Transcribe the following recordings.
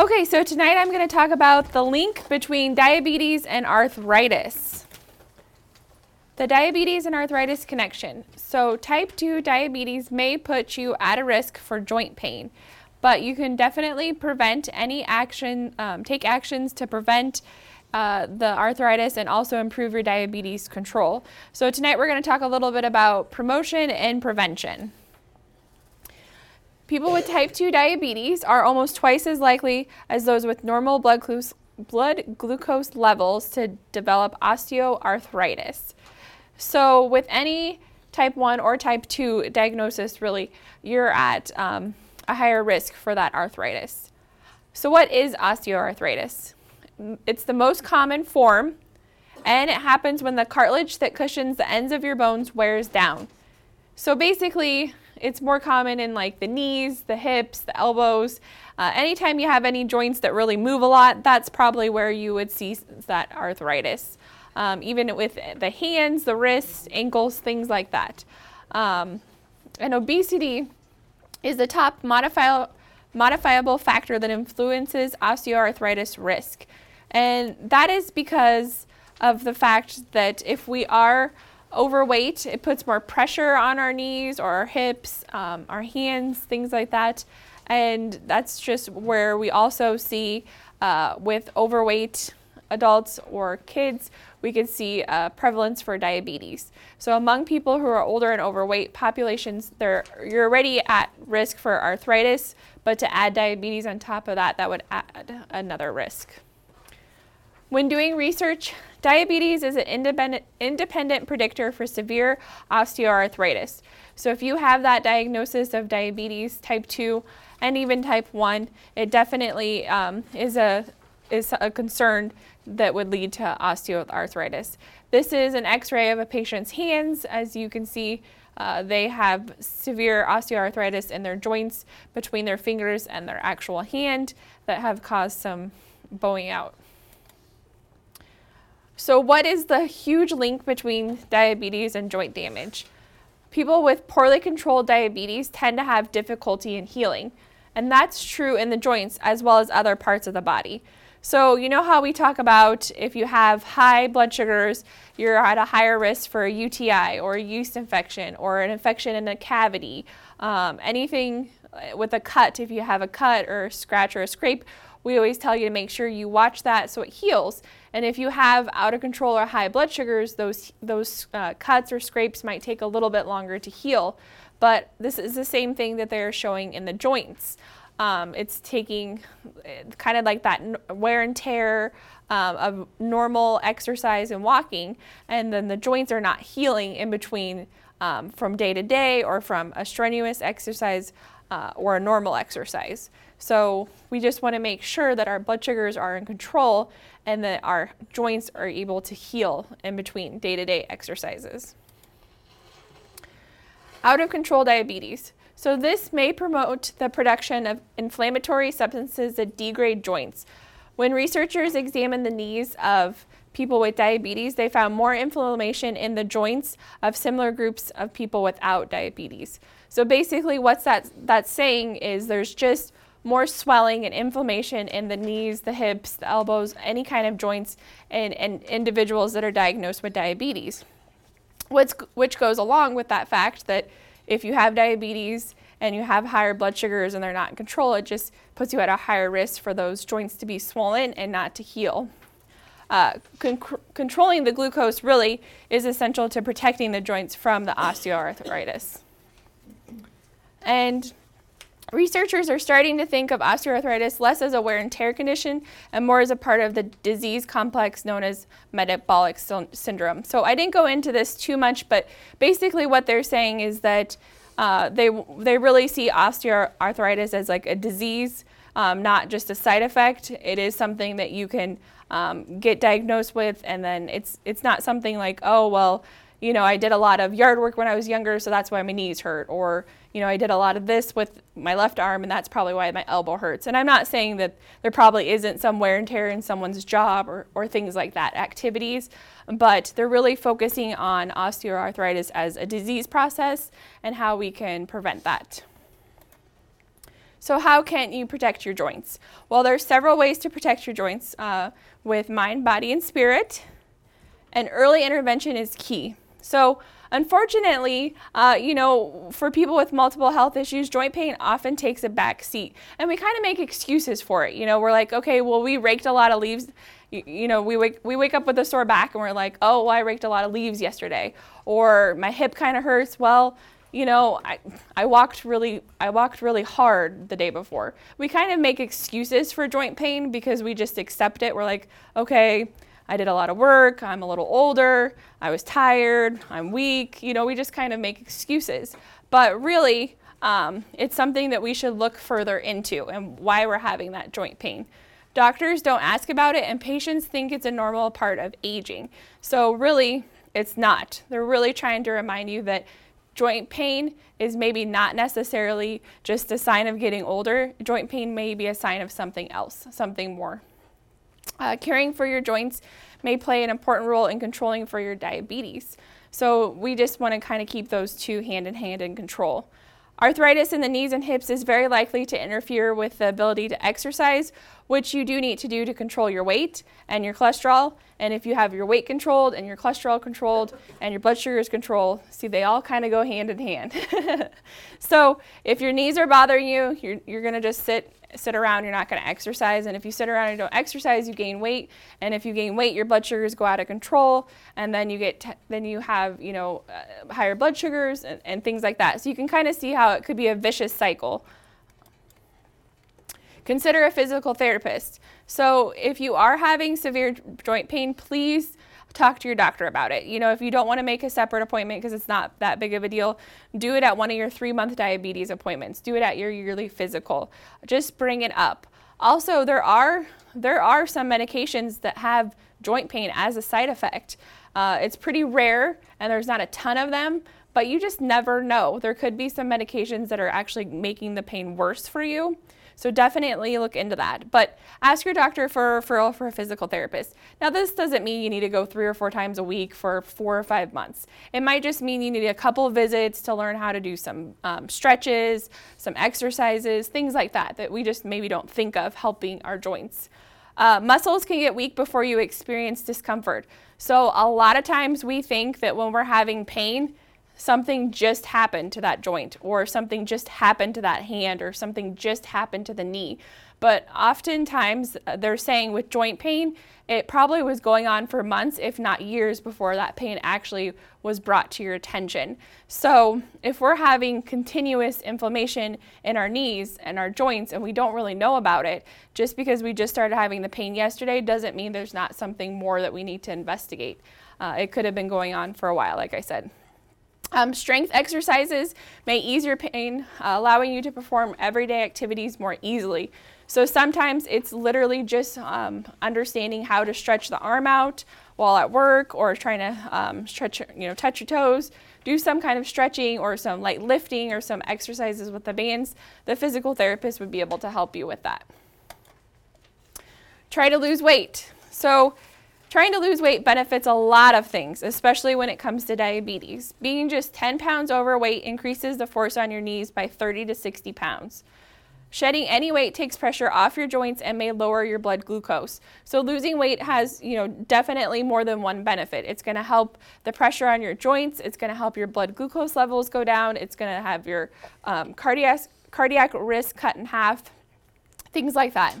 Okay, so tonight I'm going to talk about the link between diabetes and arthritis. The diabetes and arthritis connection. So, type 2 diabetes may put you at a risk for joint pain, but you can definitely prevent any action, um, take actions to prevent uh, the arthritis and also improve your diabetes control. So, tonight we're going to talk a little bit about promotion and prevention. People with type 2 diabetes are almost twice as likely as those with normal blood glucose, blood glucose levels to develop osteoarthritis. So, with any type 1 or type 2 diagnosis, really, you're at um, a higher risk for that arthritis. So, what is osteoarthritis? It's the most common form, and it happens when the cartilage that cushions the ends of your bones wears down. So, basically, it's more common in like the knees, the hips, the elbows. Uh, anytime you have any joints that really move a lot, that's probably where you would see that arthritis. Um, even with the hands, the wrists, ankles, things like that. Um, and obesity is the top modifi- modifiable factor that influences osteoarthritis risk. And that is because of the fact that if we are overweight, it puts more pressure on our knees or our hips, um, our hands, things like that. And that's just where we also see uh, with overweight adults or kids, we can see a prevalence for diabetes. So among people who are older and overweight populations, they're, you're already at risk for arthritis, but to add diabetes on top of that, that would add another risk. When doing research, diabetes is an independent, independent predictor for severe osteoarthritis. So if you have that diagnosis of diabetes type 2 and even type 1, it definitely um, is, a, is a concern that would lead to osteoarthritis. This is an x-ray of a patient's hands. As you can see, uh, they have severe osteoarthritis in their joints between their fingers and their actual hand that have caused some bowing out. So, what is the huge link between diabetes and joint damage? People with poorly controlled diabetes tend to have difficulty in healing, and that's true in the joints as well as other parts of the body. So, you know how we talk about if you have high blood sugars, you're at a higher risk for a UTI or a yeast infection or an infection in a cavity. Um, anything with a cut, if you have a cut or a scratch or a scrape, we always tell you to make sure you watch that so it heals. And if you have out of control or high blood sugars, those, those uh, cuts or scrapes might take a little bit longer to heal. But this is the same thing that they're showing in the joints. Um, it's taking eh, kind of like that wear and tear um, of normal exercise and walking, and then the joints are not healing in between um, from day to day or from a strenuous exercise uh, or a normal exercise. So we just want to make sure that our blood sugars are in control and that our joints are able to heal in between day to day exercises. Out of control diabetes. So this may promote the production of inflammatory substances that degrade joints. When researchers examined the knees of people with diabetes, they found more inflammation in the joints of similar groups of people without diabetes. So basically what's that that's saying is there's just more swelling and inflammation in the knees, the hips, the elbows, any kind of joints in, in individuals that are diagnosed with diabetes. What's, which goes along with that fact that if you have diabetes and you have higher blood sugars and they're not in control, it just puts you at a higher risk for those joints to be swollen and not to heal. Uh, con controlling the glucose really is essential to protecting the joints from the osteoarthritis. And Researchers are starting to think of osteoarthritis less as a wear and tear condition and more as a part of the disease complex known as metabolic syndrome. So I didn't go into this too much, but basically what they're saying is that uh, they, they really see osteoarthritis as like a disease, um, not just a side effect. It is something that you can um, get diagnosed with, and then it's, it's not something like, oh, well, you know, I did a lot of yard work when I was younger, so that's why my knees hurt. Or, you know, I did a lot of this with my left arm, and that's probably why my elbow hurts. And I'm not saying that there probably isn't some wear and tear in someone's job or, or things like that, activities, but they're really focusing on osteoarthritis as a disease process and how we can prevent that. So how can you protect your joints? Well, there's several ways to protect your joints uh, with mind, body, and spirit. And early intervention is key. So unfortunately, uh, you know, for people with multiple health issues, joint pain often takes a back seat. And we kind of make excuses for it. You know, we're like, okay, well, we raked a lot of leaves. You, you, know, we wake, we wake up with a sore back and we're like, oh, well, I raked a lot of leaves yesterday. Or my hip kind of hurts. Well, you know, I, I walked really I walked really hard the day before. We kind of make excuses for joint pain because we just accept it. We're like, okay, I did a lot of work, I'm a little older, I was tired, I'm weak. You know, we just kind of make excuses. But really, um, it's something that we should look further into and why we're having that joint pain. Doctors don't ask about it, and patients think it's a normal part of aging. So, really, it's not. They're really trying to remind you that Joint pain is maybe not necessarily just a sign of getting older. Joint pain may be a sign of something else, something more. Uh, caring for your joints may play an important role in controlling for your diabetes. So we just want to kind of keep those two hand in hand in control. Arthritis in the knees and hips is very likely to interfere with the ability to exercise, which you do need to do to control your weight and your cholesterol. And if you have your weight controlled and your cholesterol controlled and your blood sugars controlled, see, they all kind of go hand in hand. so if your knees are bothering you, you're, you're going to just sit sit around, you're not going to exercise. And if you sit around and don't exercise, you gain weight. And if you gain weight, your blood sugars go out of control, and then you get then you have you know uh, higher blood sugars and, and things like that. So you can kind of see how it could be a vicious cycle. Consider a physical therapist. So if you are having severe joint pain, please talk to your doctor about it. You know, if you don't want to make a separate appointment because it's not that big of a deal, do it at one of your three month diabetes appointments. Do it at your yearly physical. Just bring it up. Also, there are there are some medications that have joint pain as a side effect. Uh, it's pretty rare, and there's not a ton of them, but you just never know. There could be some medications that are actually making the pain worse for you. So definitely look into that. But ask your doctor for a referral for a physical therapist. Now, this doesn't mean you need to go three or four times a week for four or five months. It might just mean you need a couple visits to learn how to do some um, stretches, some exercises, things like that that we just maybe don't think of helping our joints. Uh, muscles can get weak before you experience discomfort. So, a lot of times we think that when we're having pain, something just happened to that joint or something just happened to that hand or something just happened to the knee. But oftentimes uh, they're saying with joint pain, it probably was going on for months, if not years, before that pain actually was brought to your attention. So, if we're having continuous inflammation in our knees and our joints and we don't really know about it, just because we just started having the pain yesterday doesn't mean there's not something more that we need to investigate. Uh, it could have been going on for a while, like I said. Um, strength exercises may ease your pain, uh, allowing you to perform everyday activities more easily. So sometimes it's literally just um, understanding how to stretch the arm out while at work or trying to um, stretch, you know, touch your toes, do some kind of stretching or some light lifting or some exercises with the bands. The physical therapist would be able to help you with that. Try to lose weight. So Trying to lose weight benefits a lot of things, especially when it comes to diabetes. Being just 10 pounds overweight increases the force on your knees by 30 to 60 pounds. Shedding any weight takes pressure off your joints and may lower your blood glucose. So losing weight has, you know, definitely more than one benefit. It's going to help the pressure on your joints. It's going to help your blood glucose levels go down. It's going to have your um, cardiac cardiac risk cut in half. Things like that.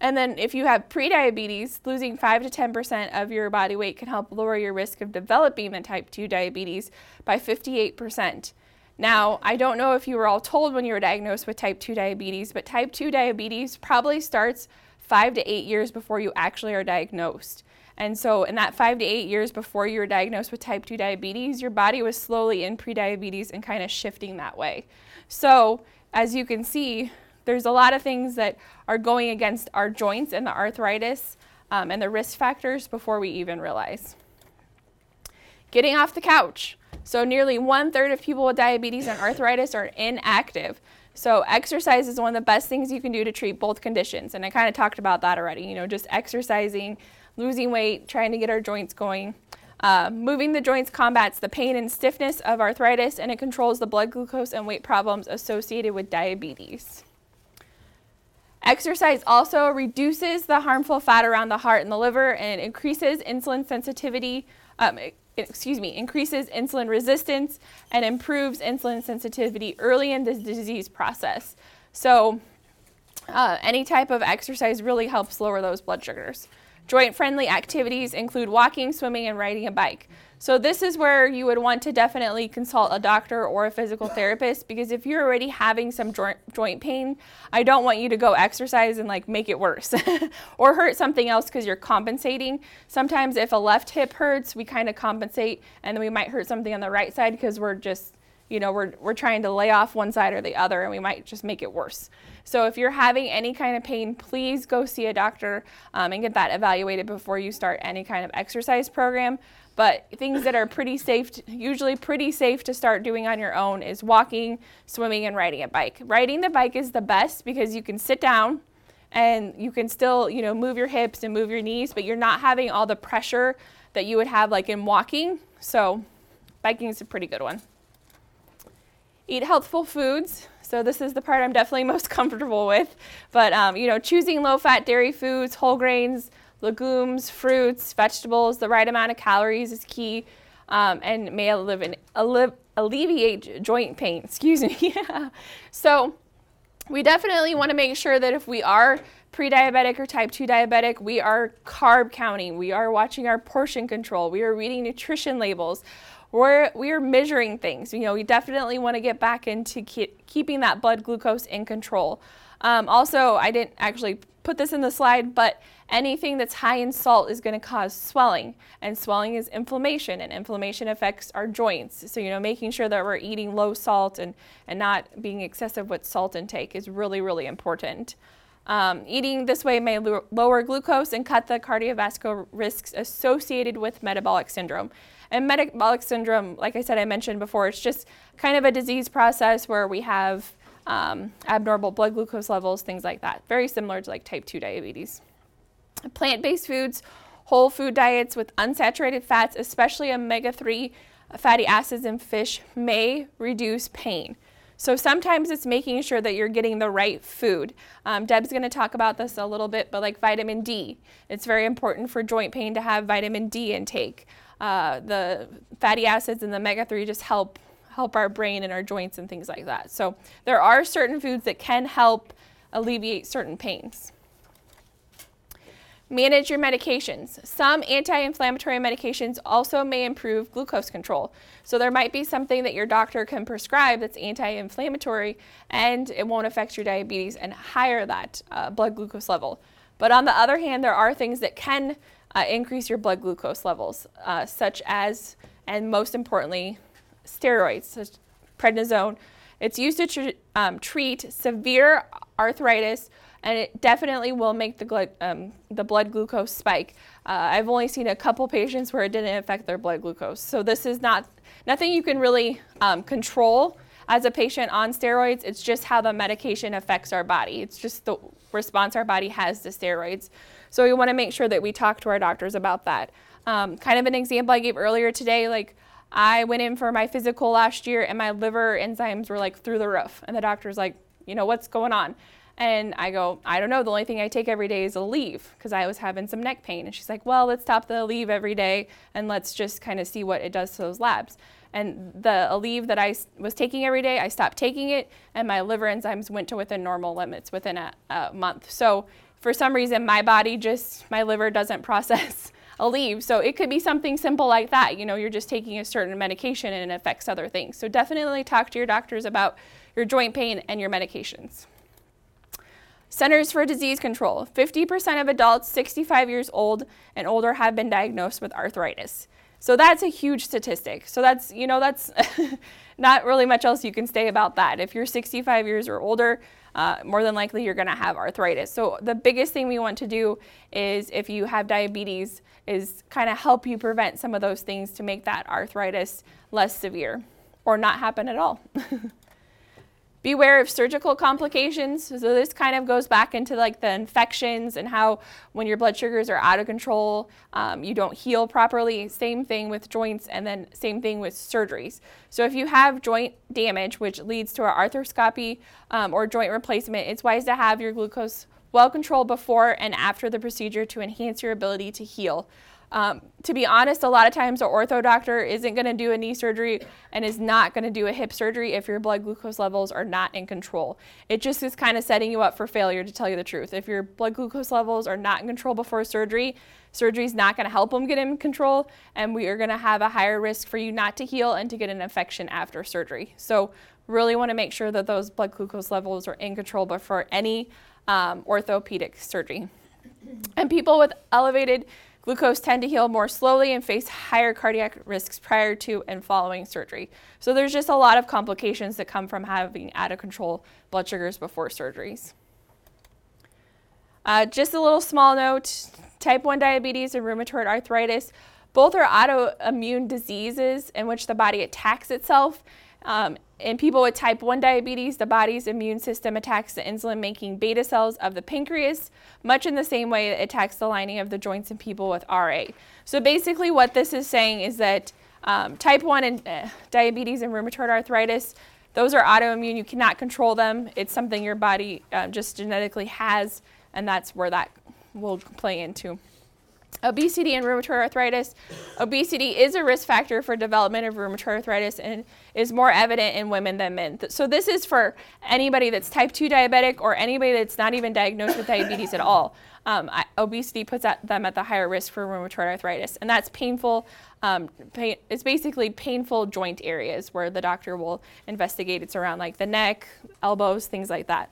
And then if you have prediabetes, losing 5 to 10% of your body weight can help lower your risk of developing the type 2 diabetes by 58%. Now, I don't know if you were all told when you were diagnosed with type 2 diabetes, but type 2 diabetes probably starts 5 to 8 years before you actually are diagnosed. And so, in that 5 to 8 years before you were diagnosed with type 2 diabetes, your body was slowly in prediabetes and kind of shifting that way. So, as you can see, there's a lot of things that are going against our joints and the arthritis um, and the risk factors before we even realize. Getting off the couch. So, nearly one third of people with diabetes and arthritis are inactive. So, exercise is one of the best things you can do to treat both conditions. And I kind of talked about that already. You know, just exercising, losing weight, trying to get our joints going. Uh, moving the joints combats the pain and stiffness of arthritis and it controls the blood glucose and weight problems associated with diabetes. Exercise also reduces the harmful fat around the heart and the liver and increases insulin sensitivity, um, excuse me, increases insulin resistance and improves insulin sensitivity early in the disease process. So, uh, any type of exercise really helps lower those blood sugars. Joint friendly activities include walking, swimming, and riding a bike. So this is where you would want to definitely consult a doctor or a physical therapist because if you're already having some joint, joint pain, I don't want you to go exercise and like make it worse or hurt something else because you're compensating. Sometimes if a left hip hurts, we kind of compensate and then we might hurt something on the right side because we're just you know, we're, we're trying to lay off one side or the other and we might just make it worse. So if you're having any kind of pain, please go see a doctor um, and get that evaluated before you start any kind of exercise program. But things that are pretty safe, to, usually pretty safe to start doing on your own is walking, swimming, and riding a bike. Riding the bike is the best because you can sit down and you can still, you know, move your hips and move your knees, but you're not having all the pressure that you would have like in walking. So biking is a pretty good one. Eat healthful foods. So this is the part I'm definitely most comfortable with. But um, you know, choosing low-fat dairy foods, whole grains, legumes, fruits, vegetables, the right amount of calories is key um, and may alleviate joint pain. Excuse me. So we definitely want to make sure that if we are pre-diabetic or type 2 diabetic, we are carb counting, we are watching our portion control, we are reading nutrition labels, we're, we're measuring things. You know, we definitely want to get back into keep, keeping that blood glucose in control. Um, also, I didn't actually put this in the slide, but anything that's high in salt is going to cause swelling, and swelling is inflammation, and inflammation affects our joints. So, you know, making sure that we're eating low salt and, and not being excessive with salt intake is really, really important. Um, eating this way may lower glucose and cut the cardiovascular risks associated with metabolic syndrome. And metabolic syndrome, like I said, I mentioned before, it's just kind of a disease process where we have um, abnormal blood glucose levels, things like that. Very similar to like type 2 diabetes. Plant based foods, whole food diets with unsaturated fats, especially omega 3 fatty acids in fish, may reduce pain. So sometimes it's making sure that you're getting the right food. Um, Deb's going to talk about this a little bit, but like vitamin D, it's very important for joint pain to have vitamin D intake. Uh, the fatty acids and the omega-3 just help help our brain and our joints and things like that. So there are certain foods that can help alleviate certain pains. Manage your medications. Some anti inflammatory medications also may improve glucose control. So, there might be something that your doctor can prescribe that's anti inflammatory and it won't affect your diabetes and higher that uh, blood glucose level. But on the other hand, there are things that can uh, increase your blood glucose levels, uh, such as, and most importantly, steroids, such prednisone. It's used to tr- um, treat severe arthritis and it definitely will make the, um, the blood glucose spike. Uh, I've only seen a couple patients where it didn't affect their blood glucose. So this is not nothing you can really um, control as a patient on steroids. It's just how the medication affects our body. It's just the response our body has to steroids. So we want to make sure that we talk to our doctors about that. Um, kind of an example I gave earlier today, like I went in for my physical last year and my liver enzymes were like through the roof. And the doctor's like, you know, what's going on? And I go, I don't know. The only thing I take every day is Aleve because I was having some neck pain. And she's like, well, let's stop the Aleve every day and let's just kind of see what it does to those labs. And the Aleve that I was taking every day, I stopped taking it, and my liver enzymes went to within normal limits within a, a month. So for some reason, my body just, my liver doesn't process Aleve. So it could be something simple like that. You know, you're just taking a certain medication and it affects other things. So definitely talk to your doctors about your joint pain and your medications. Centers for Disease Control 50% of adults 65 years old and older have been diagnosed with arthritis. So that's a huge statistic. So that's, you know, that's not really much else you can say about that. If you're 65 years or older, uh, more than likely you're going to have arthritis. So the biggest thing we want to do is if you have diabetes is kind of help you prevent some of those things to make that arthritis less severe or not happen at all. Beware of surgical complications. So this kind of goes back into like the infections and how when your blood sugars are out of control, um, you don't heal properly. Same thing with joints, and then same thing with surgeries. So if you have joint damage, which leads to an arthroscopy um, or joint replacement, it's wise to have your glucose well controlled before and after the procedure to enhance your ability to heal. Um, to be honest, a lot of times an ortho doctor isn't going to do a knee surgery and is not going to do a hip surgery if your blood glucose levels are not in control. It just is kind of setting you up for failure, to tell you the truth. If your blood glucose levels are not in control before surgery, surgery is not going to help them get in control, and we are going to have a higher risk for you not to heal and to get an infection after surgery. So, really want to make sure that those blood glucose levels are in control before any um, orthopedic surgery. And people with elevated Glucose tend to heal more slowly and face higher cardiac risks prior to and following surgery. So there's just a lot of complications that come from having out of control blood sugars before surgeries. Uh, just a little small note type 1 diabetes and rheumatoid arthritis both are autoimmune diseases in which the body attacks itself um, in people with type 1 diabetes, the body's immune system attacks the insulin making beta cells of the pancreas, much in the same way it attacks the lining of the joints in people with RA. So basically, what this is saying is that um, type 1 and uh, diabetes and rheumatoid arthritis, those are autoimmune. You cannot control them. It's something your body uh, just genetically has, and that's where that will play into. Obesity and rheumatoid arthritis. Obesity is a risk factor for development of rheumatoid arthritis and is more evident in women than men. So this is for anybody that's type 2 diabetic or anybody that's not even diagnosed with diabetes at all. Um, obesity puts at them at the higher risk for rheumatoid arthritis, and that's painful. Um, pain, it's basically painful joint areas where the doctor will investigate. It's around like the neck, elbows, things like that.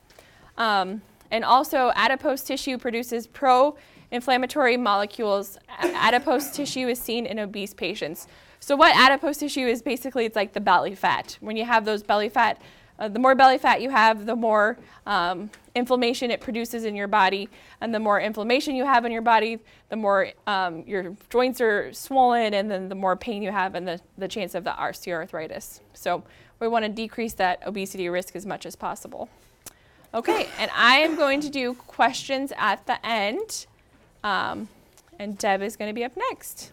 Um, and also, adipose tissue produces pro inflammatory molecules. Adipose tissue is seen in obese patients. So what adipose tissue is basically, it's like the belly fat. When you have those belly fat, uh, the more belly fat you have, the more um, inflammation it produces in your body. And the more inflammation you have in your body, the more um, your joints are swollen, and then the more pain you have and the, the chance of the osteoarthritis. So we want to decrease that obesity risk as much as possible. Okay, and I am going to do questions at the end. Um, and Deb is going to be up next.